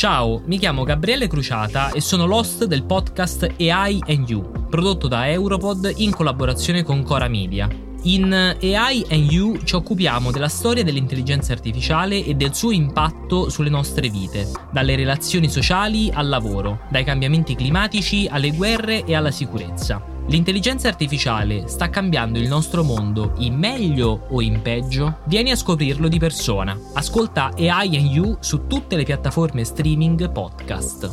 Ciao, mi chiamo Gabriele Cruciata e sono l'host del podcast AI and You, prodotto da Europod in collaborazione con Cora Media. In AI and You ci occupiamo della storia dell'intelligenza artificiale e del suo impatto sulle nostre vite, dalle relazioni sociali al lavoro, dai cambiamenti climatici alle guerre e alla sicurezza. L'intelligenza artificiale sta cambiando il nostro mondo in meglio o in peggio? Vieni a scoprirlo di persona. Ascolta AI and You su tutte le piattaforme streaming podcast.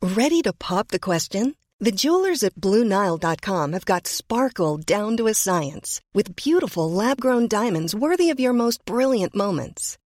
Ready to pop the question? The jewelers at BlueNile.com have got sparkle down to a science with beautiful lab grown diamonds worthy of your most brilliant moments.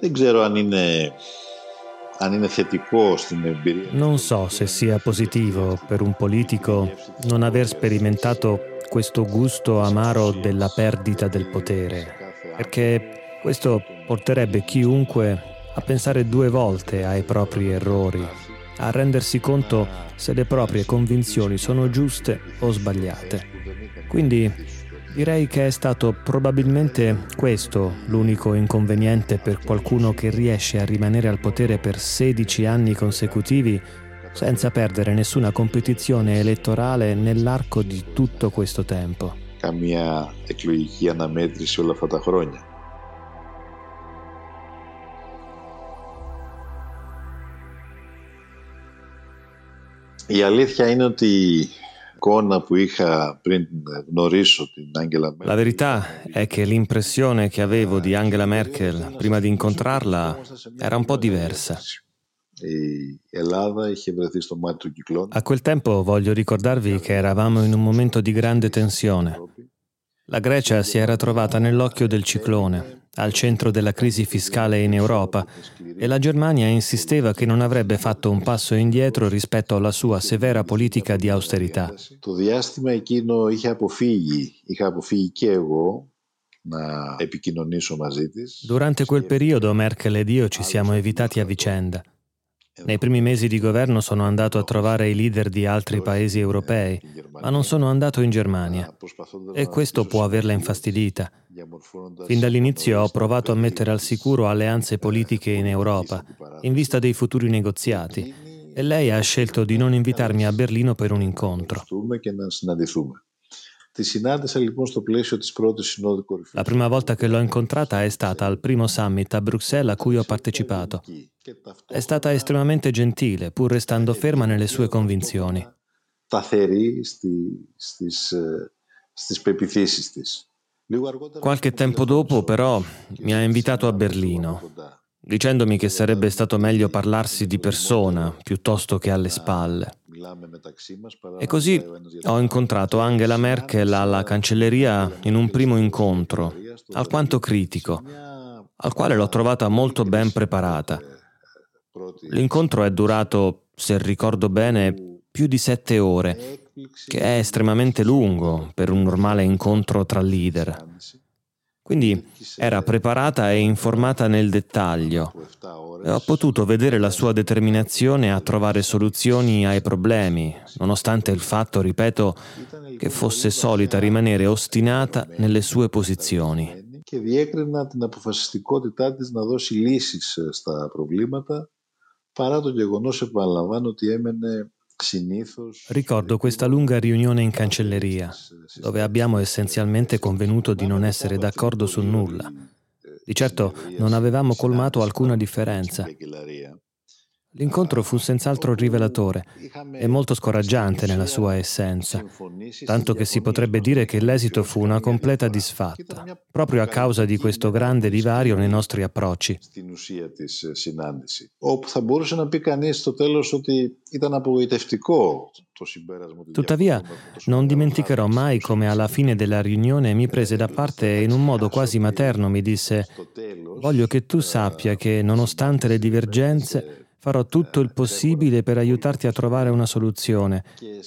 Δεν ξέρω αν είναι, αν είναι θετικό στην εμπειρία. Non so se sia positivo per un politico non aver sperimentato questo gusto amaro della perdita del potere, perché questo porterebbe chiunque a pensare due volte ai propri errori, a rendersi conto se le proprie convinzioni sono giuste o sbagliate. Quindi direi che è stato probabilmente questo l'unico inconveniente per qualcuno che riesce a rimanere al potere per 16 anni consecutivi senza perdere nessuna competizione elettorale nell'arco di tutto questo tempo. Καμία εκλογική αναμέτρηση όλα αυτά τα χρόνια. Η αλήθεια είναι ότι η εικόνα που είχα πριν γνωρίσω την Άγγελα La verità è che l'impressione che avevo di Angela Merkel prima di incontrarla era un po' diversa. Η Ελλάδα είχε βρεθεί στο μάτι του κυκλώνα. A quel tempo voglio ricordarvi che eravamo in un momento di grande tensione. La Grecia si era trovata nell'occhio del ciclone, al centro della crisi fiscale in Europa, e la Germania insisteva che non avrebbe fatto un passo indietro rispetto alla sua severa politica di austerità. Το διάστημα εκείνο είχε αποφύγει, είχα αποφύγει και εγώ να επικοινωνήσω μαζί της. Durante quel periodo Merkel ed io ci siamo evitati a vicenda. Nei primi mesi di governo sono andato a trovare i leader di altri paesi europei, ma non sono andato in Germania. E questo può averla infastidita. Fin dall'inizio ho provato a mettere al sicuro alleanze politiche in Europa, in vista dei futuri negoziati, e lei ha scelto di non invitarmi a Berlino per un incontro. Τη συνάντησα λοιπόν στο πλαίσιο της πρώτης συνόδου κορυφής. La prima volta che l'ho incontrata è stata al primo summit a Bruxelles a cui ho partecipato. È stata estremamente gentile, pur restando ferma nelle sue convinzioni. Σταθερή στη, στις, ε, στις πεπιθήσεις της. Λίγο αργότερα... Qualche tempo dopo, però, mi ha invitato a Berlino, dicendomi che sarebbe stato meglio parlarsi di persona piuttosto che alle spalle. E così ho incontrato Angela Merkel alla cancelleria in un primo incontro, alquanto critico, al quale l'ho trovata molto ben preparata. L'incontro è durato, se ricordo bene, più di sette ore, che è estremamente lungo per un normale incontro tra leader. Quindi era preparata e informata nel dettaglio e ho potuto vedere la sua determinazione a trovare soluzioni ai problemi, nonostante il fatto, ripeto, che fosse solita rimanere ostinata nelle sue posizioni. και διέκρινα την αποφασιστικότητά της να δώσει λύσεις ε, στα προβλήματα παρά το γεγονός, επαναλαμβάνω, ότι έμενε συνήθως... Ricordo questa lunga riunione in cancelleria, dove abbiamo essenzialmente convenuto di non essere d'accordo su nulla. Di certo non avevamo colmato alcuna differenza. L'incontro fu senz'altro rivelatore e molto scoraggiante nella sua essenza, tanto che si potrebbe dire che l'esito fu una completa disfatta, proprio a causa di questo grande divario nei nostri approcci. Tuttavia, non dimenticherò mai come alla fine della riunione mi prese da parte e in un modo quasi materno mi disse, voglio che tu sappia che nonostante le divergenze, Farò tutto il possibile per aiutarti a trovare una soluzione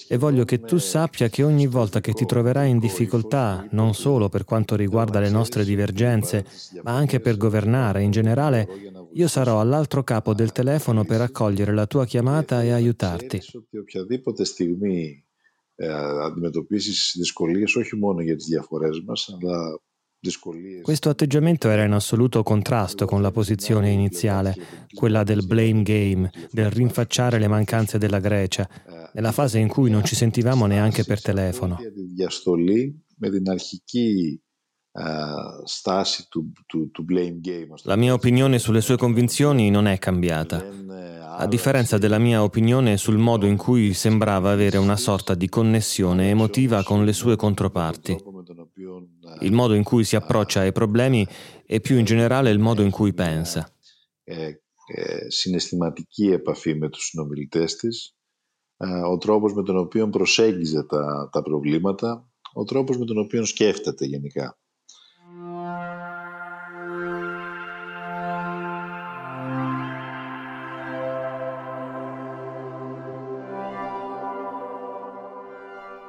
e voglio che tu sappia che ogni volta che ti troverai in difficoltà, non solo per quanto riguarda le nostre divergenze, ma anche per governare in generale, io sarò all'altro capo del telefono per accogliere la tua chiamata e aiutarti. αντιμετωπίσεις δυσκολίες όχι μόνο για τις διαφορές μας, αλλά questo atteggiamento era in assoluto contrasto con la posizione iniziale, quella del blame game, del rinfacciare le mancanze della Grecia, nella fase in cui non ci sentivamo neanche per telefono. La mia opinione sulle sue convinzioni non è cambiata, a differenza della mia opinione sul modo in cui sembrava avere una sorta di connessione emotiva con le sue controparti il modo in cui si approccia ai problemi e più in generale il modo in cui pensa. συναισθηματική επαφή με τους συνομιλητές της, ο τρόπος με τον οποίο προσέγγιζε τα, τα προβλήματα, ο τρόπος με τον οποίο σκέφτεται γενικά.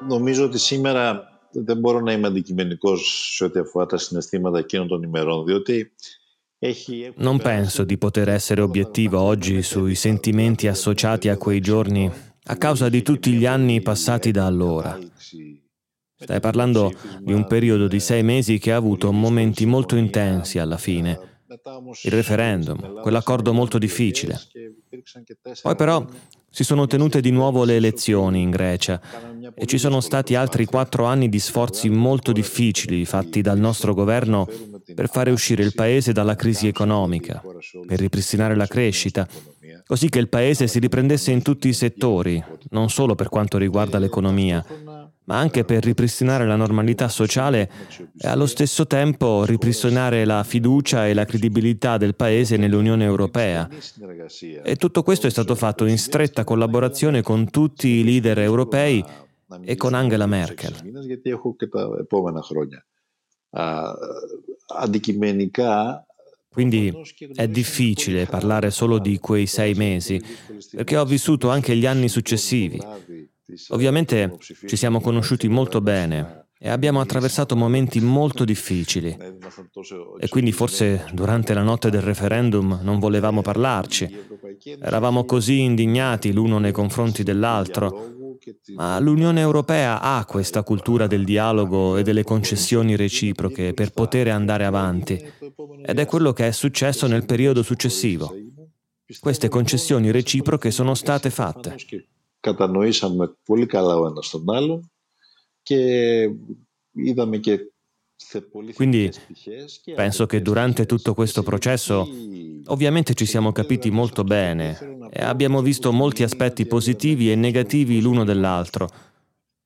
Νομίζω ότι σήμερα δεν μπορώ να είμαι αντικειμενικός σε ό,τι αφορά τα συναισθήματα εκείνων των ημερών, διότι Non penso di poter essere obiettivo oggi sui sentimenti associati a quei giorni a causa di tutti gli anni passati da allora. Stai parlando di un periodo di sei mesi che ha avuto momenti molto intensi alla fine. Il referendum, quell'accordo molto difficile. Poi però si sono tenute di nuovo le elezioni in Grecia e ci sono stati altri quattro anni di sforzi molto difficili fatti dal nostro governo per fare uscire il Paese dalla crisi economica, per ripristinare la crescita, così che il Paese si riprendesse in tutti i settori, non solo per quanto riguarda l'economia, ma anche per ripristinare la normalità sociale e allo stesso tempo ripristinare la fiducia e la credibilità del Paese nell'Unione Europea. E tutto questo è stato fatto in stretta collaborazione con tutti i leader europei e con Angela Merkel. Quindi è difficile parlare solo di quei sei mesi, perché ho vissuto anche gli anni successivi. Ovviamente ci siamo conosciuti molto bene e abbiamo attraversato momenti molto difficili. E quindi forse durante la notte del referendum non volevamo parlarci. Eravamo così indignati l'uno nei confronti dell'altro. Ma l'Unione Europea ha questa cultura del dialogo e delle concessioni reciproche per poter andare avanti. Ed è quello che è successo nel periodo successivo. Queste concessioni reciproche sono state fatte κατανοήσαμε πολύ καλά ο ένας τον άλλον και είδαμε και Quindi penso che durante tutto questo processo ovviamente ci siamo capiti molto bene e abbiamo visto molti aspetti positivi e negativi l'uno dell'altro.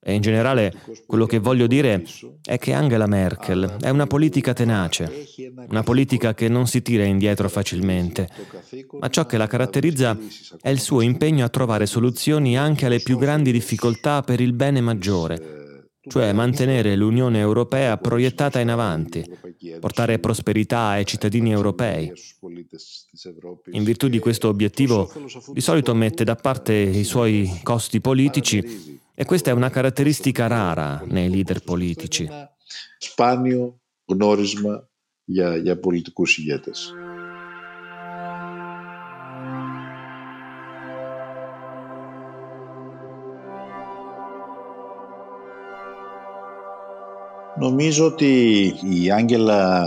E in generale quello che voglio dire è che Angela Merkel è una politica tenace, una politica che non si tira indietro facilmente, ma ciò che la caratterizza è il suo impegno a trovare soluzioni anche alle più grandi difficoltà per il bene maggiore, cioè mantenere l'Unione Europea proiettata in avanti, portare prosperità ai cittadini europei. In virtù di questo obiettivo, di solito mette da parte i suoi costi politici e questa è una caratteristica rara nei leader politici. Σπάνιο γνώρισμα για, για πολιτικούς ηγέτες. Νομίζω ότι η Άγγελα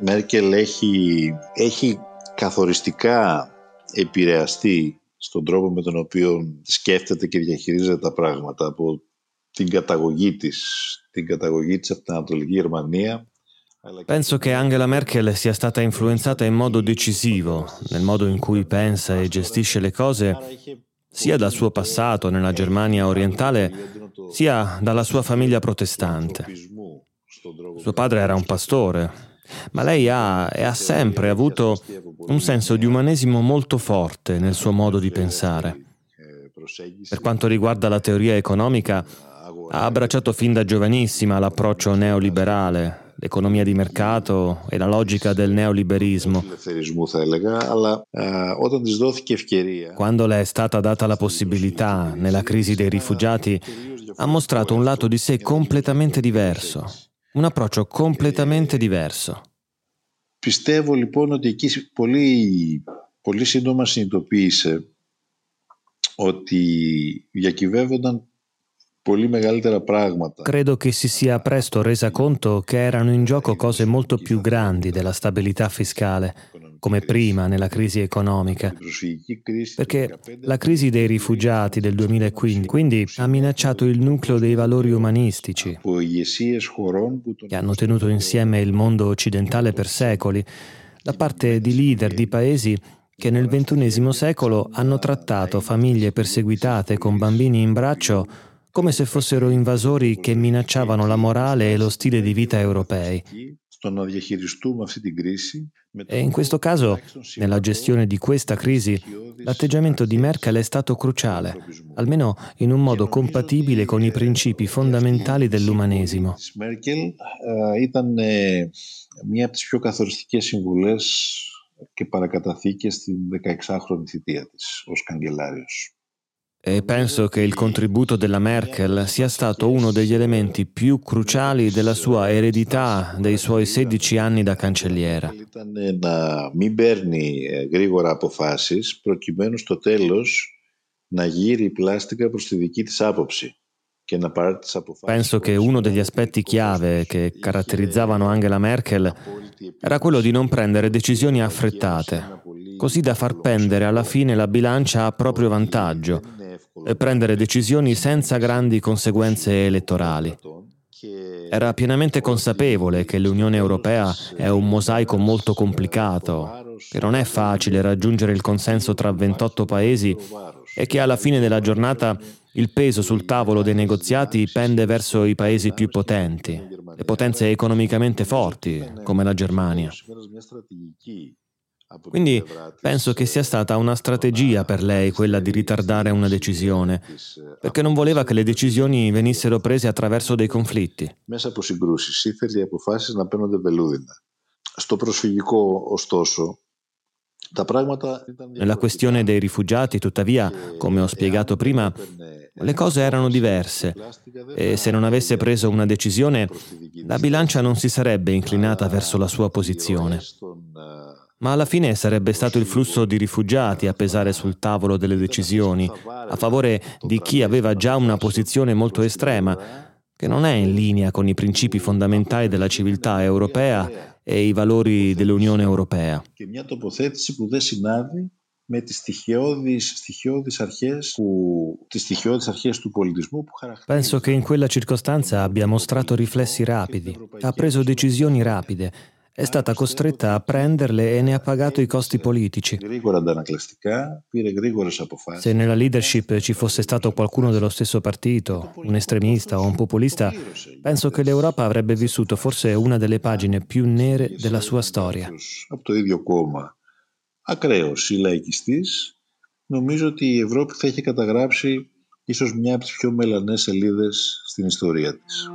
Μέρκελ έχει, έχει καθοριστικά επηρεαστεί στον τρόπο με τον οποίο σκέφτεται και διαχειρίζεται τα πράγματα από την καταγωγή της, την καταγωγή της από την Ανατολική Γερμανία Penso che Angela Merkel sia stata influenzata in modo decisivo nel modo in cui pensa e gestisce le cose, sia dal suo passato nella Germania orientale, sia dalla sua famiglia protestante. Suo padre era un pastore, ma lei ha e ha sempre avuto un senso di umanesimo molto forte nel suo modo di pensare. Per quanto riguarda la teoria economica, ha abbracciato fin da giovanissima l'approccio neoliberale, l'economia di mercato e la logica del neoliberismo. Quando le è stata data la possibilità, nella crisi dei rifugiati, ha mostrato un lato di sé completamente diverso, un approccio completamente diverso. Πιστεύω λοιπόν ότι εκεί πολύ, πολύ σύντομα συνειδητοποίησε ότι διακυβεύονταν Credo che si sia presto resa conto che erano in gioco cose molto più grandi della stabilità fiscale, come prima nella crisi economica, perché la crisi dei rifugiati del 2015 quindi ha minacciato il nucleo dei valori umanistici che hanno tenuto insieme il mondo occidentale per secoli, da parte di leader di paesi che nel XXI secolo hanno trattato famiglie perseguitate con bambini in braccio come se fossero invasori che minacciavano la morale e lo stile di vita europei. E in questo caso, nella gestione di questa crisi, l'atteggiamento di Merkel è stato cruciale, almeno in un modo compatibile con i principi fondamentali dell'umanesimo. Merkel ήταν μία από τις πιο καθοριστικές συμβουλές και παρακαταθήκες στην 16χρονη θητεία της ως καγκελάριος. E penso che il contributo della Merkel sia stato uno degli elementi più cruciali della sua eredità dei suoi 16 anni da cancelliera. Ήταν να μην παίρνει γρήγορα αποφάσεις προκειμένου στο τέλος να γύρει η πλάστικα προς τη δική της άποψη. Penso che uno degli aspetti chiave che caratterizzavano Angela Merkel era quello di non prendere decisioni affrettate, così da far pendere alla fine la bilancia a proprio vantaggio e prendere decisioni senza grandi conseguenze elettorali. Era pienamente consapevole che l'Unione Europea è un mosaico molto complicato, che non è facile raggiungere il consenso tra 28 paesi e che alla fine della giornata il peso sul tavolo dei negoziati pende verso i paesi più potenti, le potenze economicamente forti, come la Germania. Quindi penso che sia stata una strategia per lei quella di ritardare una decisione, perché non voleva che le decisioni venissero prese attraverso dei conflitti. Μέσα από συγκρούσεις ήθελε οι αποφάσεις να παίρνονται βελούδινα. Στο προσφυγικό, ωστόσο, nella questione dei rifugiati, tuttavia, come ho spiegato prima, le cose erano diverse e se non avesse preso una decisione, la bilancia non si sarebbe inclinata verso la sua posizione ma alla fine sarebbe stato il flusso di rifugiati a pesare sul tavolo delle decisioni, a favore di chi aveva già una posizione molto estrema, che non è in linea con i principi fondamentali della civiltà europea e i valori dell'Unione Europea. με τις στοιχειώδεις, στοιχειώδεις αρχές, που, τις στοιχειώδεις αρχές του πολιτισμού που Penso che in quella circostanza abbia mostrato riflessi rapidi, ha preso decisioni rapide, è stata costretta a prenderle e ne ha pagato i costi politici. Se nella leadership ci fosse stato qualcuno dello stesso partito, un estremista o un populista, penso che l'Europa avrebbe vissuto forse una delle pagine più nere della sua storia. Ακραίος ή λαϊκιστής, νομίζω ότι η Ευρώπη θα είχε καταγράψει ίσως μια από τις πιο μελανές σελίδες στην ιστορία της.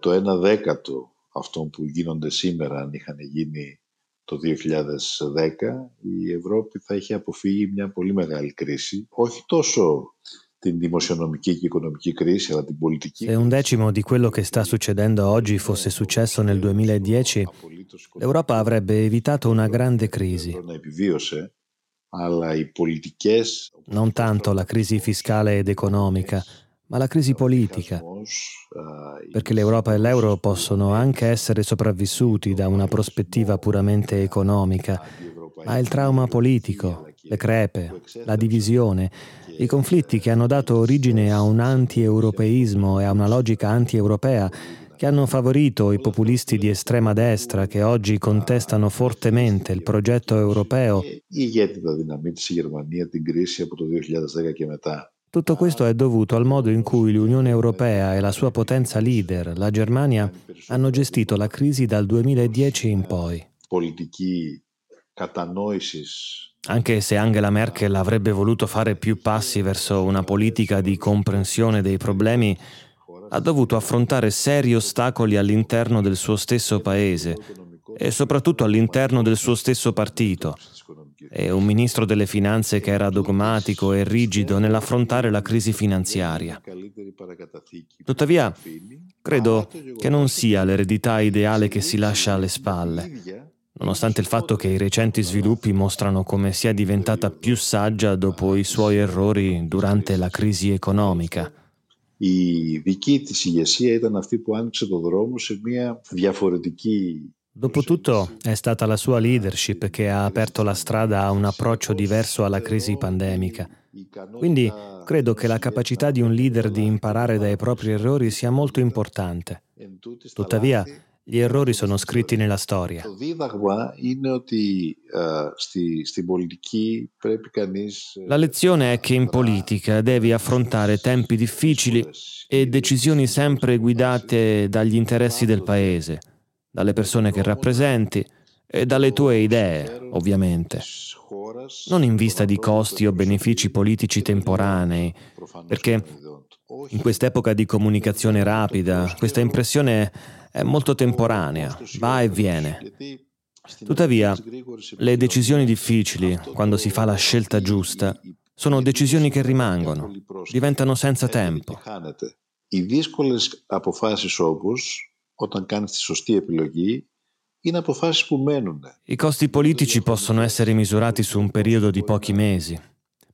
Το ένα δέκατο αυτών που γίνονται σήμερα αν είχαν γίνει το 2010 η Ευρώπη θα είχε αποφύγει μια πολύ μεγάλη κρίση όχι τόσο την δημοσιονομική και οικονομική κρίση, αλλά την πολιτική. Se un decimo di quello che sta succedendo oggi fosse successo nel 2010, l'Europa avrebbe evitato una grande crisi. Non tanto la crisi fiscale ed economica, ma la crisi politica, perché l'Europa e l'euro possono anche essere sopravvissuti da una prospettiva puramente economica, ma il trauma politico, le crepe, la divisione, i conflitti che hanno dato origine a un anti-europeismo e a una logica anti-europea che hanno favorito i populisti di estrema destra che oggi contestano fortemente il progetto europeo. Tutto questo è dovuto al modo in cui l'Unione Europea e la sua potenza leader, la Germania, hanno gestito la crisi dal 2010 in poi. Anche se Angela Merkel avrebbe voluto fare più passi verso una politica di comprensione dei problemi, ha dovuto affrontare seri ostacoli all'interno del suo stesso paese e soprattutto all'interno del suo stesso partito e un ministro delle finanze che era dogmatico e rigido nell'affrontare la crisi finanziaria. Tuttavia, credo che non sia l'eredità ideale che si lascia alle spalle, nonostante il fatto che i recenti sviluppi mostrano come sia diventata più saggia dopo i suoi errori durante la crisi economica. Η δική της ηγεσία ήταν αυτή που άνοιξε το δρόμο σε μια διαφορετική Dopotutto è stata la sua leadership che ha aperto la strada a un approccio diverso alla crisi pandemica. Quindi credo che la capacità di un leader di imparare dai propri errori sia molto importante. Tuttavia, gli errori sono scritti nella storia. La lezione è che in politica devi affrontare tempi difficili e decisioni sempre guidate dagli interessi del paese dalle persone che rappresenti e dalle tue idee, ovviamente. Non in vista di costi o benefici politici temporanei, perché in quest'epoca di comunicazione rapida questa impressione è molto temporanea, va e viene. Tuttavia, le decisioni difficili, quando si fa la scelta giusta, sono decisioni che rimangono, diventano senza tempo. Οι δύσκολες αποφάσεις όπως όταν κάνεις τη σωστή επιλογή είναι αποφάσεις που μένουν. I costi politici possono essere misurati su un periodo di pochi mesi,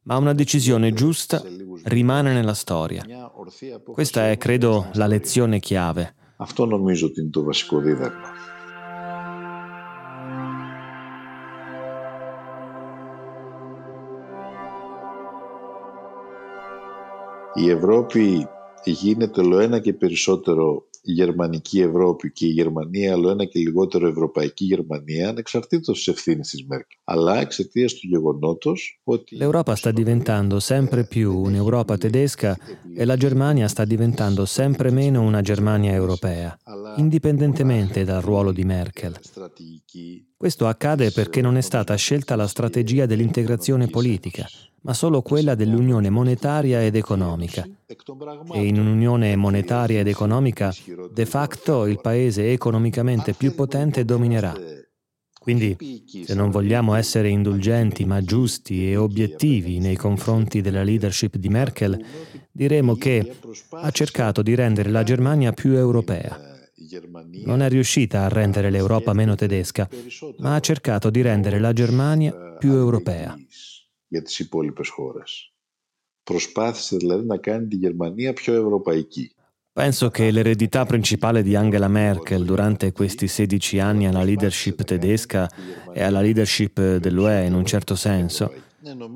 ma una decisione giusta rimane nella storia. Questa è, credo, la lezione chiave. Αυτό νομίζω ότι είναι το βασικό δίδαγμα. Η Ευρώπη γίνεται όλο ένα και περισσότερο η γερμανική Ευρώπη και η Γερμανία άλλο ένα και λιγότερο ευρωπαϊκή Γερμανία ανεξαρτήτως της ευθύνης της Μέρκελ, αλλά εξαιτία του γεγονότος ότι... L'Europa sta diventando sempre più un'Europa tedesca e la Germania sta diventando sempre meno una Germania europea, indipendentemente dal ruolo di Merkel. Questo accade perché non è stata scelta la strategia dell'integrazione politica, ma solo quella dell'unione monetaria ed economica. E in un'unione monetaria ed economica, de facto, il paese economicamente più potente dominerà. Quindi, se non vogliamo essere indulgenti ma giusti e obiettivi nei confronti della leadership di Merkel, diremo che ha cercato di rendere la Germania più europea Non è riuscita a rendere l'Europa meno tedesca, ma ha cercato di rendere la Germania più europea. για τις υπόλοιπες χώρες. Προσπάθησε δηλαδή να κάνει τη Γερμανία πιο ευρωπαϊκή. Penso che l'eredità principale di Angela Merkel durante questi 16 anni alla leadership tedesca e alla leadership dell'UE in un certo senso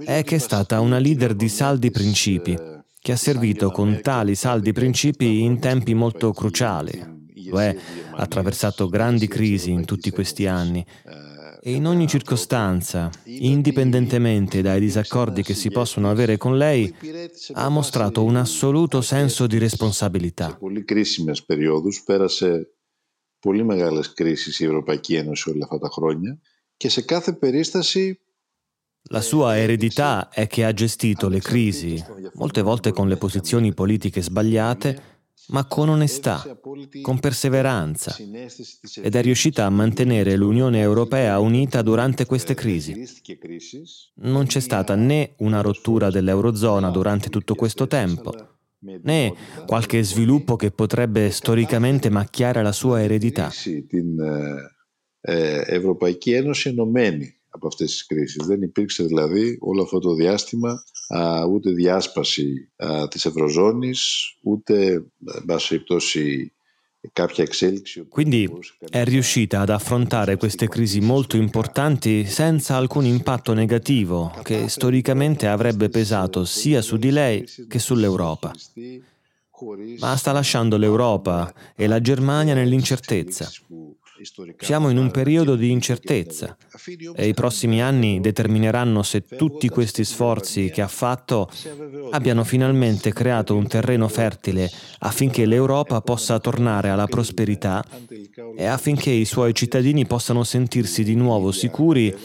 è che è stata una leader di saldi principi, che ha servito con tali saldi principi in tempi molto cruciali. L'UE ha attraversato grandi crisi in tutti questi anni e in ogni circostanza, indipendentemente dai disaccordi che si possono avere con lei, ha mostrato un assoluto senso di responsabilità. Πολύ κρίσιμες περιόδους πέρασε πολύ μεγάλες κρίσεις η Ευρωπαϊκή Ένωση όλα αυτά τα χρόνια και σε κάθε περίσταση La sua eredità è che ha gestito le crisi, molte volte con le posizioni politiche sbagliate, ma con onestà, con perseveranza, ed è riuscita a mantenere l'Unione Europea unita durante queste crisi. Non c'è stata né una rottura dell'Eurozona durante tutto questo tempo, né qualche sviluppo che potrebbe storicamente macchiare la sua eredità. Ευρωπαϊκή Ένωση ενωμένη από αυτές τις κρίσεις. Δεν υπήρξε δηλαδή όλο αυτό το διάστημα α, ούτε διάσπαση α, της Ευρωζώνης, ούτε, εν πάση περιπτώσει, Quindi è riuscita ad affrontare queste crisi molto importanti senza alcun impatto negativo che storicamente avrebbe pesato sia su di lei che sull'Europa. Ma sta lasciando l'Europa e la Germania nell'incertezza. Siamo in un periodo di incertezza e i prossimi anni determineranno se tutti questi sforzi che ha fatto abbiano finalmente creato un terreno fertile affinché l'Europa possa tornare alla prosperità e affinché i suoi cittadini possano sentirsi di nuovo sicuri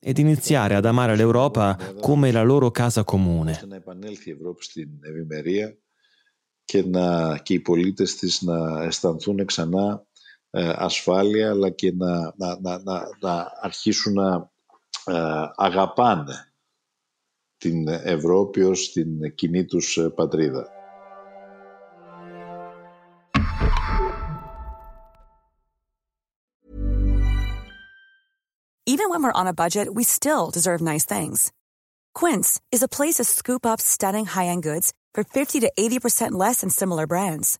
ed iniziare ad amare l'Europa come la loro casa comune. και, να, και οι πολίτες της να αισθανθούν ξανά ασφάλεια αλλά και να, να, να, να, να αρχίσουν να αγαπάνε την Ευρώπη ως την κοινή τους πατρίδα. Even when we're on a budget, we still deserve nice things. Quince is a place to scoop up stunning high-end goods for 50 to 80% less than similar brands.